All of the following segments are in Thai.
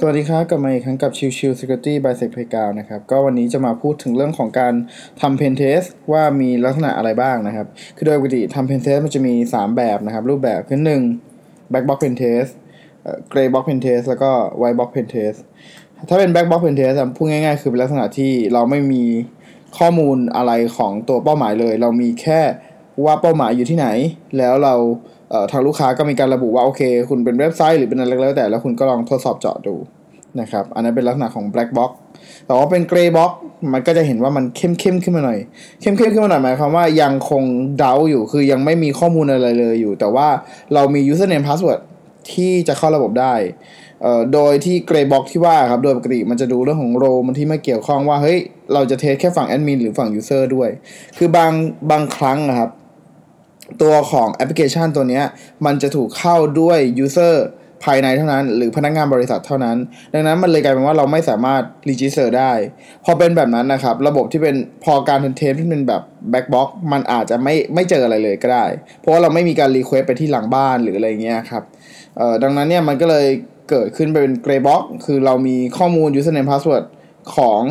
สวัสดีครับกลับมาอีกครั้งกับชิวชิว Security by s e c p l a y g r o u n d นะครับก็วันนี้จะมาพูดถึงเรื่องของการทำ Pen Test ว่ามีลักษณะอะไรบ้างนะครับ คือโดยปกติทำ Pen Test มันจะมี 3 แบบนะครับ รูปแบบคือหนึ่ง Black Box Pen Test เอ่อ Gray Box Pen Test แล้วก็ White Box Pen Test ถ้าเป็น Black Box Pen Test พูดง่ายๆ คือเป็นลักษณะที่เราไม่มีข้อมูลอะไรของตัวเป้าหมายเลย เรามีแค่ว่าเป้าหมายอยู่ที่ไหน แล้วเรา ทางลูกค้าก็มีการระบุว่าโอเค คุณเป็นเว็บไซต์หรือเป็นอะไรก็แล้วแต่ แล้วคุณก็ลองทดสอบเจาะดูนะครับ อันนั้นเป็นลักษณะของ black box แต่ว่าเป็น gray box มันก็จะเห็นว่ามันเข้มเข้มขึ้นมาหน่อย เข้มเข้มขึ้นมาหน่อยหมายความว่ายังคงเดาอยู่ คือยังไม่มีข้อมูลอะไรเลยอยู่ แต่ว่าเรามี username password ที่จะเข้าระบบได้ โดยที่ gray box ที่ว่าครับ โดยปกติมันจะดูเรื่องของโรมันที่ไม่เกี่ยวข้องว่า เฮ้ย เราจะเทสแค่ฝั่งแอดมินหรือฝั่ง user ด้วย คือบางบางครั้งนะครับ ตัวของแอปพลิเคชันตัวนี้มันจะถูกเข้าด้วย user ภายในเท่านั้น หรือพนักงานบริษัทเท่านั้น ดังนั้นมันเลยกลายเป็นว่าเราไม่สามารถ register ได้ พอเป็นแบบนั้นนะครับ ระบบที่เป็นพอการเทสที่เป็นแบบ back box มันอาจจะไม่ไม่เจออะไรเลยก็ได้ เพราะว่าเราไม่มีการ request ไปที่หลังบ้านหรืออะไรเงี้ยครับเอ่อดังนั้นเนี่ยมันก็เลยเกิดขึ้นไปเป็น gray box คือเรามีข้อมูล username password ของ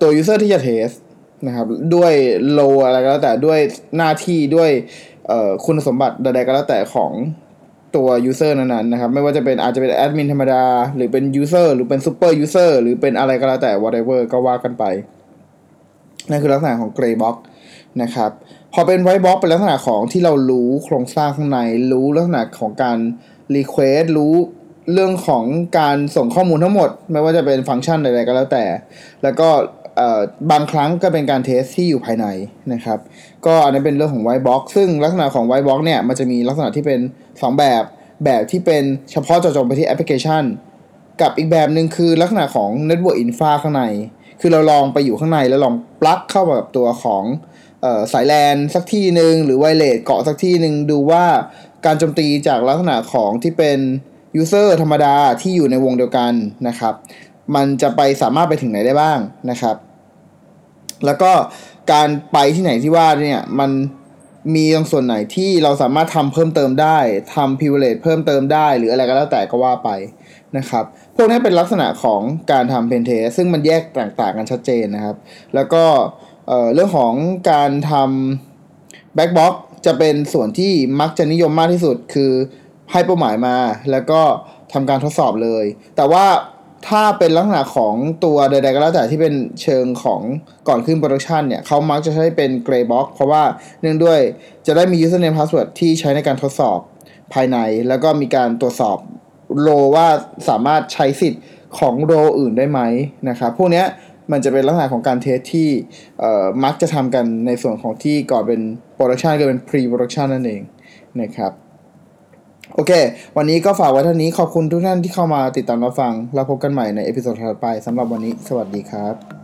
ตัว user ที่จะเทส นะครับด้วยโลอะไรก็แล้วแต่ด้วยหน้าที่ด้วยคุณสมบัติใดๆก็แล้วแต่ของตัว user นั้นๆนะครับ ไม่ว่าจะเป็นอาจจะเป็นแอดมินธรรมดา หรือเป็น user หรือเป็น super user หรือเป็นอะไรก็แล้วแต่ whatever ก็ว่ากันไป นั่นคือลักษณะของ gray box นะครับ พอเป็น white box เป็นลักษณะของที่เรารู้โครงสร้างข้างใน รู้ลักษณะของการ request รู้เรื่องของการส่งข้อมูลทั้งหมด ไม่ว่าจะเป็นฟังก์ชันใดๆก็แล้วแต่ แล้วก็ บางครั้งก็เป็นการเทสที่อยู่ภายในนะครับ ก็อันนี้เป็นเรื่องของ white box ซึ่งลักษณะของ white box เนี่ยมันจะมีลักษณะที่เป็น 2 แบบแบบที่เป็นเฉพาะเจาะจงไปที่แอปพลิเคชัน กับอีกแบบหนึ่งคือลักษณะของ Network Infra ข้างใน คือเราลองไปอยู่ข้างในแล้วลองปลั๊กเข้ากับตัวของออสายแลนสักที่หนึ่งหรือไวเลสเกาะสักที่หนึ่งดูว่าการโจมตีจากลักษณะของที่เป็น User ธรรมดาที่อยู่ในวงเดียวกันนะครับ มันจะไปสามารถไปถึงไหนได้บ้างนะครับ แล้วก็การไปที่ไหนที่ว่าเนี่ยมันมีตรงส่วนไหนที่เราสามารถทำเพิ่มเติมได้ทำ privilege เพิ่มเติมได้ หรืออะไรก็แล้วแต่ก็ว่าไปนะครับ พวกนี้เป็นลักษณะของการทำ pen test ซึ่งมันแยกต่างๆกันชัดเจนนะครับ แล้วก็เเรื่องของการทำ black box จะเป็นส่วนที่มักจะนิยมมากที่สุดคือให้เป้าหมายมา แล้วก็ทำการทดสอบเลย แต่ว่า ถ้าเป็นลักษณะของตัวใดๆก็แล้วแต่ที่เป็นเชิงของก่อนขึ้น production เนี่ยเขามักจะใช้เป็น gray box เพราะว่าเนื่องด้วยจะได้มี username password ที่ใช้ในการทดสอบภายใน แล้วก็มีการตรวจสอบ role ว่าสามารถใช้สิทธิ์ของ role อื่นได้ไหมนะครับพวกเนี้ยมันจะเป็นลักษณะของการ test ที่มักจะทำกันในส่วนของที่ก่อนเป็น production ก็เป็น pre production นั่นเองนะครับ โอเค วันนี้ก็ฝากไว้เท่านี้ขอบคุณทุกท่านที่เข้ามาติดตามรับฟัง แล้วพบกันใหม่ใน episode ถัดไปสำหรับวันนี้ สวัสดีครับ